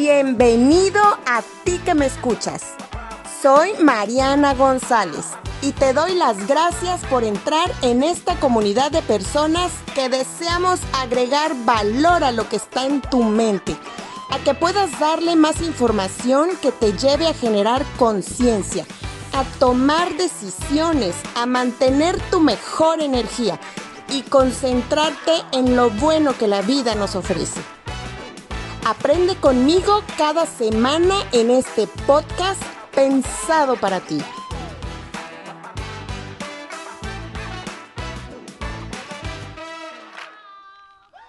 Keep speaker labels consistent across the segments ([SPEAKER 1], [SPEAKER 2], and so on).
[SPEAKER 1] Bienvenido a ti que me escuchas. Soy Mariana González y te doy las gracias por entrar en esta comunidad de personas que deseamos agregar valor a lo que está en tu mente, a que puedas darle más información que te lleve a generar conciencia, a tomar decisiones, a mantener tu mejor energía y concentrarte en lo bueno que la vida nos ofrece. Aprende conmigo cada semana en este podcast pensado para ti.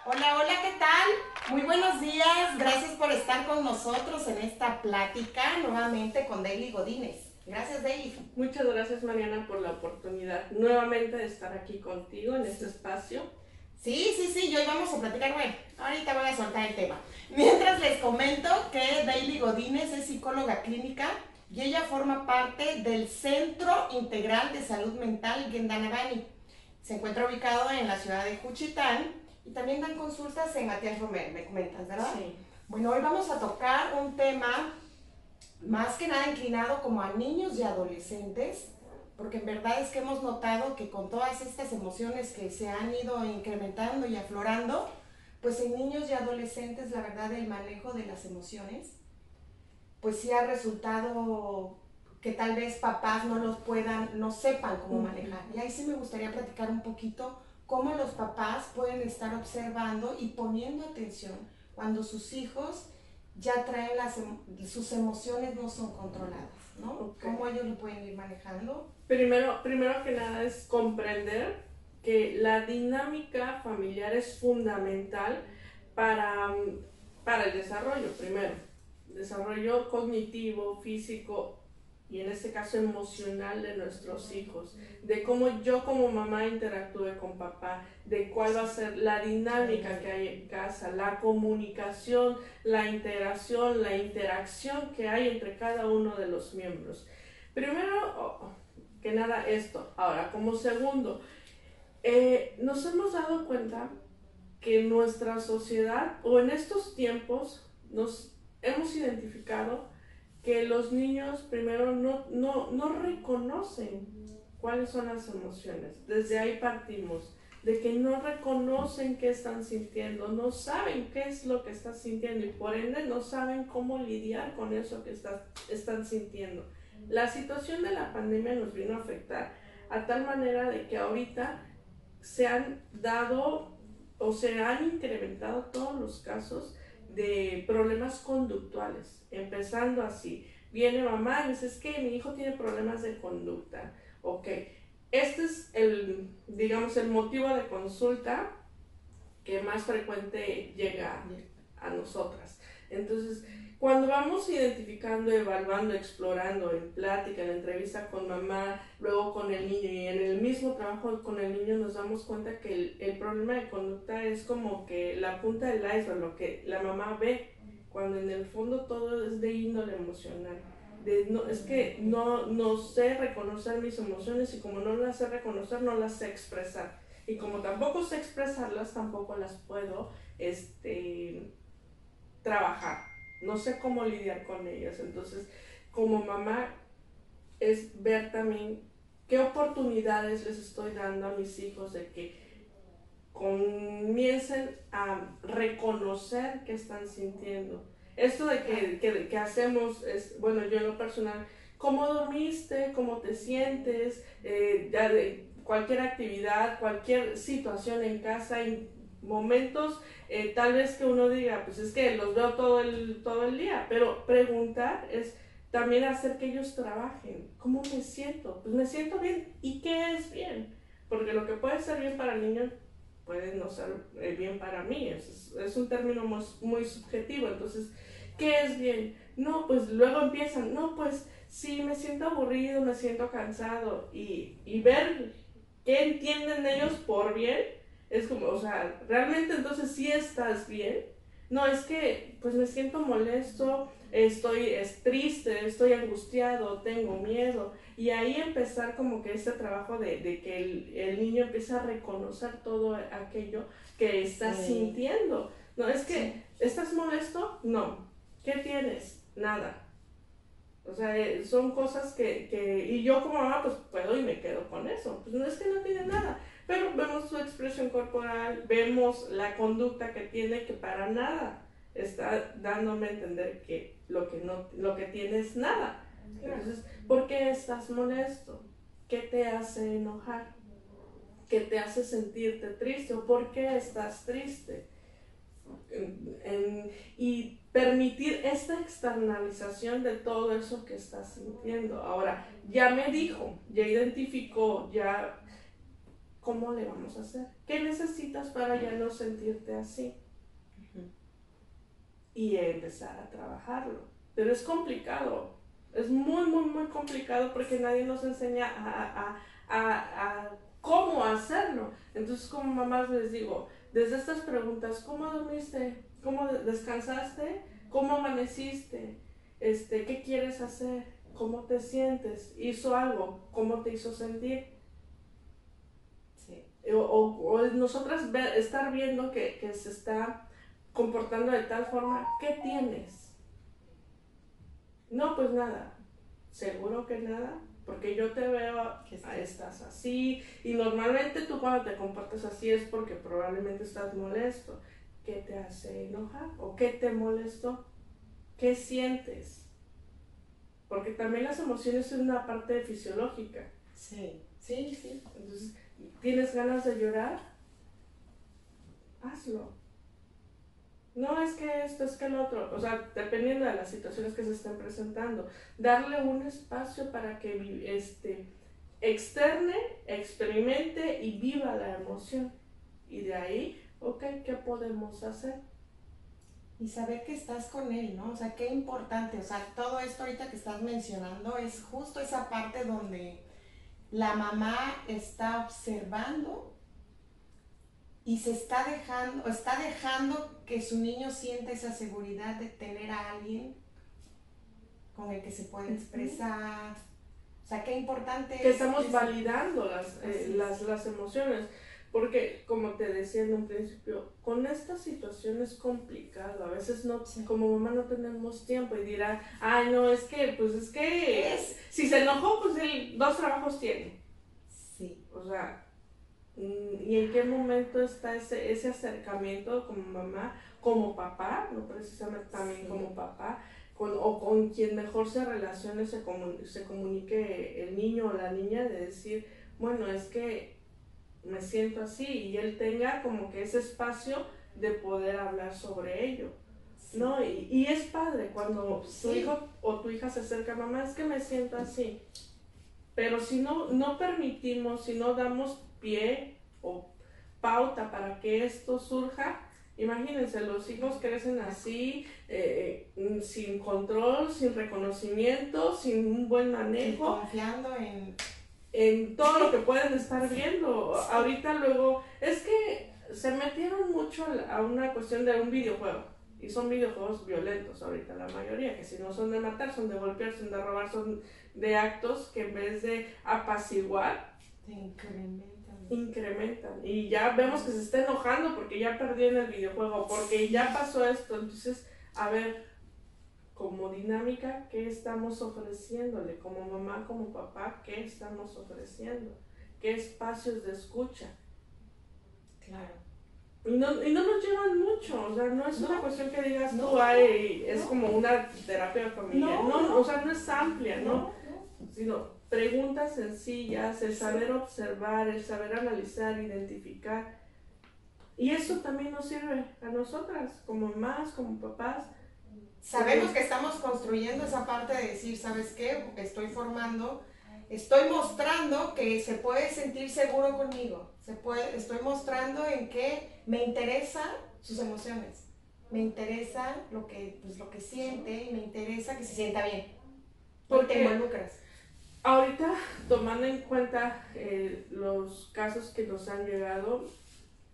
[SPEAKER 1] Hola, hola, ¿qué tal? Muy buenos días, gracias por estar con nosotros en esta plática nuevamente con Daily Godínez. Gracias, Daily.
[SPEAKER 2] Muchas gracias, Mariana, por la oportunidad nuevamente de estar aquí contigo en este espacio.
[SPEAKER 1] Sí, sí, sí, yo hoy vamos a platicar, bueno, ahorita voy a soltar el tema. Mientras les comento que Daily Godínez es psicóloga clínica y ella forma parte del Centro Integral de Salud Mental Gendanabani. Se encuentra ubicado en la ciudad de Juchitán y también dan consultas en Matías Romero, me comentas, ¿verdad?
[SPEAKER 2] Sí.
[SPEAKER 1] Bueno, hoy vamos a tocar un tema más que nada inclinado como a niños y adolescentes, porque en verdad es que hemos notado que con todas estas emociones que se han ido incrementando y aflorando, pues en niños y adolescentes la verdad el manejo de las emociones, pues sí ha resultado que tal vez papás no los puedan, no sepan cómo manejar. Y ahí sí me gustaría platicar un poquito cómo los papás pueden estar observando y poniendo atención cuando sus hijos ya traen las, sus emociones no son controladas, ¿no?
[SPEAKER 2] Okay.
[SPEAKER 1] ¿Cómo ellos lo pueden ir manejando?
[SPEAKER 2] Primero, primero que nada es comprender que la dinámica familiar es fundamental para, para el desarrollo, primero. Desarrollo cognitivo, físico y en este caso emocional de nuestros hijos, de cómo yo como mamá interactúe con papá, de cuál va a ser la dinámica que hay en casa, la comunicación, la integración, la interacción que hay entre cada uno de los miembros. Primero que nada esto. Ahora, como segundo, eh, nos hemos dado cuenta que nuestra sociedad o en estos tiempos nos hemos identificado que los niños primero no, no, no reconocen cuáles son las emociones. Desde ahí partimos, de que no reconocen qué están sintiendo, no saben qué es lo que están sintiendo y por ende no saben cómo lidiar con eso que está, están sintiendo. La situación de la pandemia nos vino a afectar a tal manera de que ahorita se han dado o se han incrementado todos los casos de problemas conductuales, empezando así. Viene mamá y dice, es que mi hijo tiene problemas de conducta. Ok, este es el, digamos, el motivo de consulta que más frecuente llega a nosotras. Entonces, cuando vamos identificando, evaluando, explorando en plática, en entrevista con mamá, luego con el niño y en el mismo trabajo con el niño nos damos cuenta que el, problema de conducta es como que la punta del iceberg, lo que la mamá ve, cuando en el fondo todo es de índole emocional. Es que no, no sé reconocer mis emociones y como no las sé reconocer, no las sé expresar. Y como tampoco sé expresarlas, tampoco las puedo este, trabajar no sé cómo lidiar con ellas. Entonces, como mamá, es ver también qué oportunidades les estoy dando a mis hijos de que comiencen a reconocer qué están sintiendo. Esto de que, que, que hacemos es, bueno, yo en lo personal, ¿cómo dormiste? ¿Cómo te sientes? Eh, ya de cualquier actividad, cualquier situación en casa, momentos eh, tal vez que uno diga, pues es que los veo todo el, todo el día, pero preguntar es también hacer que ellos trabajen. ¿Cómo me siento? Pues me siento bien. ¿Y qué es bien? Porque lo que puede ser bien para el niño puede no ser eh, bien para mí. Es, es un término muy, muy subjetivo. Entonces, ¿qué es bien? No, pues luego empiezan, no, pues sí, me siento aburrido, me siento cansado. Y, y ver qué entienden ellos por bien es como, o sea, realmente entonces sí estás bien. No, es que pues me siento molesto, estoy es triste, estoy angustiado, tengo miedo. Y ahí empezar como que este trabajo de, de que el, el, niño empieza a reconocer todo aquello que está sí. sintiendo. No, es que, sí. ¿estás molesto? No. ¿qué tienes? Nada. O sea, eh, son cosas que, que, y yo como mamá pues puedo y me quedo con eso. Pues no es que no tiene nada, pero vemos su expresión corporal, vemos la conducta que tiene que para nada está dándome a entender que lo que, no, lo que tiene es nada. Entonces, ¿por qué estás molesto? ¿Qué te hace enojar? ¿Qué te hace sentirte triste? ¿O por qué estás triste? y permitir esta externalización de todo eso que estás sintiendo. Ahora, ya me dijo, ya identificó, ya, ¿cómo le vamos a hacer? ¿Qué necesitas para ya no sentirte así? Y empezar a trabajarlo. Pero es complicado, es muy, muy, muy complicado porque nadie nos enseña a, a cómo hacerlo. Entonces, como mamás les digo, desde estas preguntas, ¿cómo dormiste? ¿Cómo descansaste? ¿Cómo amaneciste? Este, ¿Qué quieres hacer? ¿Cómo te sientes? ¿Hizo algo? ¿Cómo te hizo sentir? Sí. O, nosotras estar viendo que, que se está comportando de tal forma, ¿qué tienes? No, pues nada. ¿Seguro que nada? Porque yo te veo que estás así y normalmente tú cuando te comportas así es porque probablemente estás molesto. ¿Qué te hace enojar? ¿O qué te molestó? ¿Qué sientes? Porque también las emociones son una parte fisiológica.
[SPEAKER 1] Sí, sí, sí.
[SPEAKER 2] Entonces, ¿tienes ganas de llorar? Hazlo. No es que esto, es que el otro. O sea, dependiendo de las situaciones que se estén presentando. Darle un espacio para que este, externe, experimente y viva la emoción. Y de ahí ok, ¿qué podemos hacer?
[SPEAKER 1] Y saber que estás con él, ¿no? O sea, qué importante, o sea, todo esto ahorita que estás mencionando es justo esa parte donde la mamá está observando y se está dejando, está dejando que su niño sienta esa seguridad de tener a alguien con el que se puede expresar. O sea, qué importante
[SPEAKER 2] que estamos validando las, eh, las, las emociones. Porque, como te decía en un principio, con esta situación es complicado. A veces no, como mamá no tenemos tiempo y dirá, ay, no, es que, pues es que, si se enojó, pues él dos trabajos tiene.
[SPEAKER 1] Sí.
[SPEAKER 2] O sea, mm, ¿y en qué momento está ese, ese acercamiento como mamá, como papá, no precisamente también como papá, con, o con quien mejor se relacione, se, se comunique el niño o la niña, de decir, bueno, es que me siento así y él tenga como que ese espacio de poder hablar sobre ello. ¿No? Y, y, es padre cuando tu hijo o tu hija se acerca, mamá, es que me siento así. Pero si no, no permitimos, si no damos pie o pauta para que esto surja, imagínense, los hijos crecen así, eh, sin control, sin reconocimiento, sin un buen manejo.
[SPEAKER 1] confiando en
[SPEAKER 2] en todo lo que pueden estar viendo. Ahorita luego, es que se metieron mucho a una cuestión de un videojuego. Y son videojuegos violentos ahorita la mayoría, que si no son de matar, son de golpear, son de robar, son de actos que en vez de apaciguar,
[SPEAKER 1] incrementan.
[SPEAKER 2] Incrementan. Y ya vemos que se está enojando porque ya perdió en el videojuego, porque ya pasó esto. Entonces, a ver, como dinámica, ¿qué estamos ofreciéndole? Como mamá, como papá, ¿qué estamos ofreciendo? ¿Qué espacios de escucha?
[SPEAKER 1] Claro.
[SPEAKER 2] Y no, y no nos llevan mucho, o sea, no es una cuestión que digas tú, ay, es como una terapia familiar. No, o sea, no es amplia, ¿no? Sino preguntas sencillas, el saber observar, el saber analizar, identificar. Y eso también nos sirve a nosotras, como mamás, como papás,
[SPEAKER 1] Sabemos que estamos construyendo esa parte de decir, ¿sabes qué? Estoy formando, estoy mostrando que se puede sentir seguro conmigo. Se puede, estoy mostrando en que me interesan sus emociones. Me interesa lo que, pues, lo que siente y me interesa que se sienta bien. Porque te involucras.
[SPEAKER 2] Ahorita, tomando en cuenta eh, los casos que nos han llegado,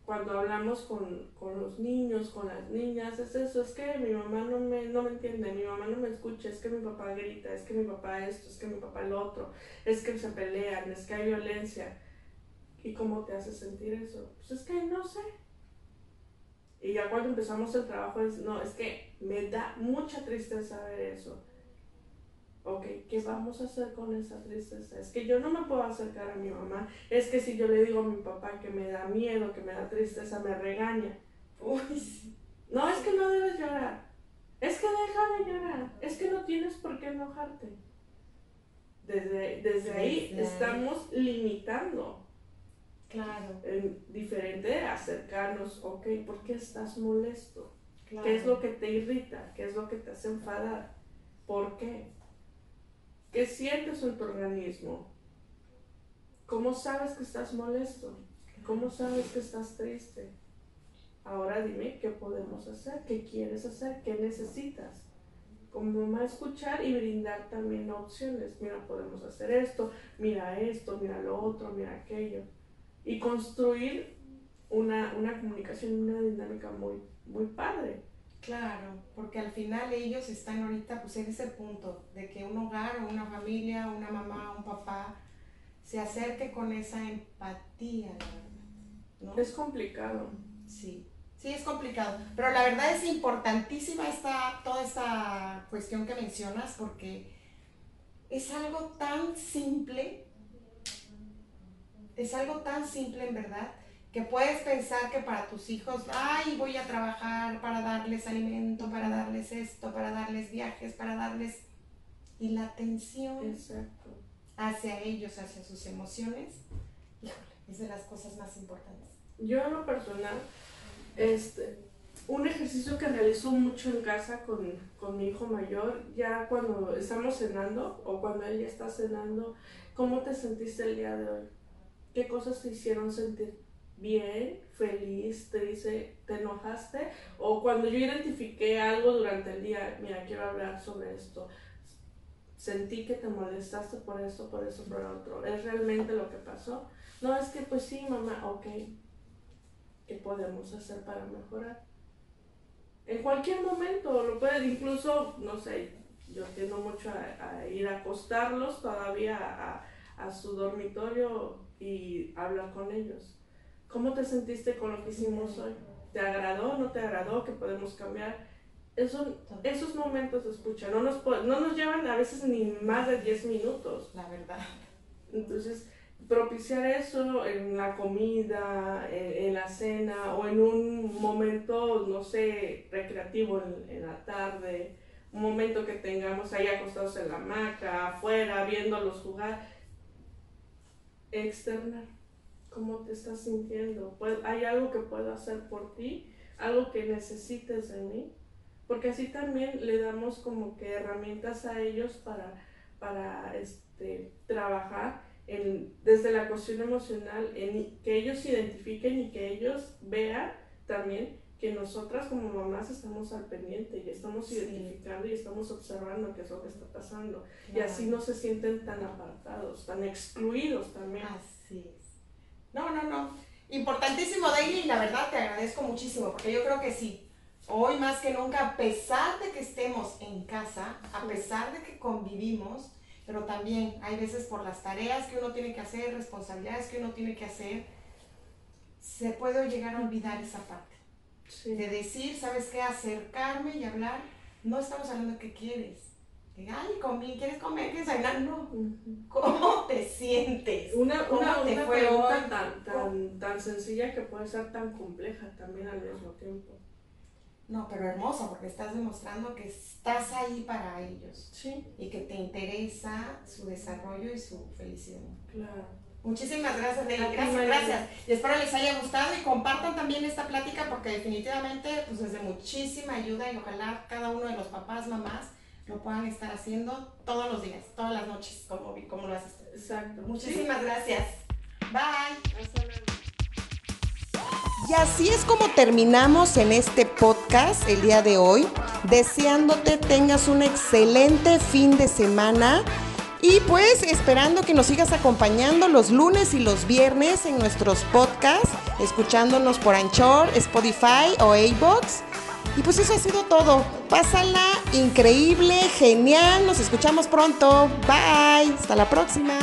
[SPEAKER 2] cuando hablamos con, los niños, con las niñas, es eso, es que mi mamá no me, no me entiende, mi mamá no me escucha, es que mi papá grita, es que mi papá esto, es que mi papá lo otro, es que se pelean, es que hay violencia. ¿Y cómo te hace sentir eso? Pues es que no sé. Y ya cuando empezamos el trabajo es, no, es que me da mucha tristeza ver eso. Ok, ¿qué vamos a hacer con esa tristeza? Es que yo no me puedo acercar a mi mamá. Es que si yo le digo a mi papá que me da miedo, que me da tristeza, me regaña. Uy, No, es que no debes llorar. Es que deja de llorar. Es que no tienes por qué enojarte. Desde, desde ahí estamos limitando
[SPEAKER 1] Claro.
[SPEAKER 2] diferente acercarnos, ok, ¿por qué estás molesto? ¿Qué es lo que te irrita? ¿Qué es lo que te hace enfadar? ¿Por qué? ¿Qué sientes en tu organismo? ¿Cómo sabes que estás molesto? ¿Cómo sabes que estás triste? Ahora dime qué podemos hacer, qué quieres hacer, qué necesitas. Como mamá escuchar y brindar también opciones. Mira, podemos hacer esto, mira esto, mira lo otro, mira aquello y construir una, una comunicación, una dinámica muy, muy padre.
[SPEAKER 1] Claro, porque al final ellos están ahorita pues en ese punto de que un hogar o una familia, una mamá, un papá se acerque con esa empatía,
[SPEAKER 2] ¿no? Es complicado.
[SPEAKER 1] Sí, sí es complicado, pero la verdad es importantísima esta, toda esta cuestión que mencionas porque es algo tan simple es algo tan simple en verdad que puedes pensar que para tus hijos, ay, voy a trabajar para darles alimento, para darles esto, para darles viajes, para darles... Y la atención hacia ellos, hacia sus emociones, híjole, es de las cosas más importantes.
[SPEAKER 2] Yo en lo personal, este, un ejercicio que realizo mucho en casa con, con mi hijo mayor, ya cuando estamos cenando o cuando él ya está cenando, ¿cómo te sentiste el día de hoy? ¿Qué cosas te hicieron sentir bien, feliz, triste, te enojaste? O cuando yo identifiqué algo durante el día, mira, quiero hablar sobre esto. Sentí que te molestaste por esto, por eso, por otro. ¿Es realmente lo que pasó? No, es que pues sí, mamá, ok. ¿Qué podemos hacer para mejorar? En cualquier momento, lo pueden incluso, no sé, yo tiendo mucho a, ir a acostarlos todavía a, a su dormitorio y hablar con ellos. ¿Cómo te sentiste con lo que hicimos hoy? ¿Te agradó? ¿No te agradó? ¿Qué podemos cambiar? Eso, esos momentos de escucha no nos, no nos llevan a veces ni más de 10 minutos.
[SPEAKER 1] La verdad.
[SPEAKER 2] Entonces, propiciar eso en la comida, en, la cena o en un momento, no sé, recreativo en, en, la tarde, un momento que tengamos ahí acostados en la hamaca, afuera, viéndolos jugar, externar cómo te estás sintiendo. ¿Hay algo que puedo hacer por ti? ¿Algo que necesites de mí? Porque así también le damos como que herramientas a ellos para, para este, trabajar en, desde la cuestión emocional, en que ellos identifiquen y que ellos vean también que nosotras como mamás estamos al pendiente y estamos identificando y estamos observando qué es lo que está pasando. Y así no se sienten tan apartados, tan excluidos también.
[SPEAKER 1] Así. Importantísimo, Daily, y la verdad te agradezco muchísimo, porque yo creo que sí, hoy más que nunca, a pesar de que estemos en casa, a pesar de que convivimos, pero también hay veces por las tareas que uno tiene que hacer, responsabilidades que uno tiene que hacer, se puede llegar a olvidar esa parte de decir, ¿sabes qué? Acercarme y hablar. No estamos hablando de qué quieres. De, Ay, comí, ¿quieres comer? ¿Quieres bailar? No. ¿Cómo te sientes?
[SPEAKER 2] Una, una, pregunta tan, tan, tan sencilla que puede ser tan compleja también al mismo tiempo.
[SPEAKER 1] No, pero hermosa, porque estás demostrando que estás ahí para ellos.
[SPEAKER 2] Sí.
[SPEAKER 1] Y que te interesa su desarrollo y su felicidad.
[SPEAKER 2] Claro.
[SPEAKER 1] Muchísimas gracias, Nelly. Gracias, gracias. Y espero les haya gustado y compartan también esta plática porque definitivamente pues es de muchísima ayuda y ojalá cada uno de los papás, mamás lo puedan estar haciendo todos los días, todas las noches, como, como lo haces.
[SPEAKER 2] Exacto.
[SPEAKER 1] Muchísimas gracias. Bye. Y así es como terminamos en este podcast el día de hoy, deseándote tengas un excelente fin de semana y pues esperando que nos sigas acompañando los lunes y los viernes en nuestros podcasts, escuchándonos por Anchor, Spotify o A-Box. Y pues eso ha sido todo. Pásala increíble, genial. Nos escuchamos pronto. Bye. Hasta la próxima.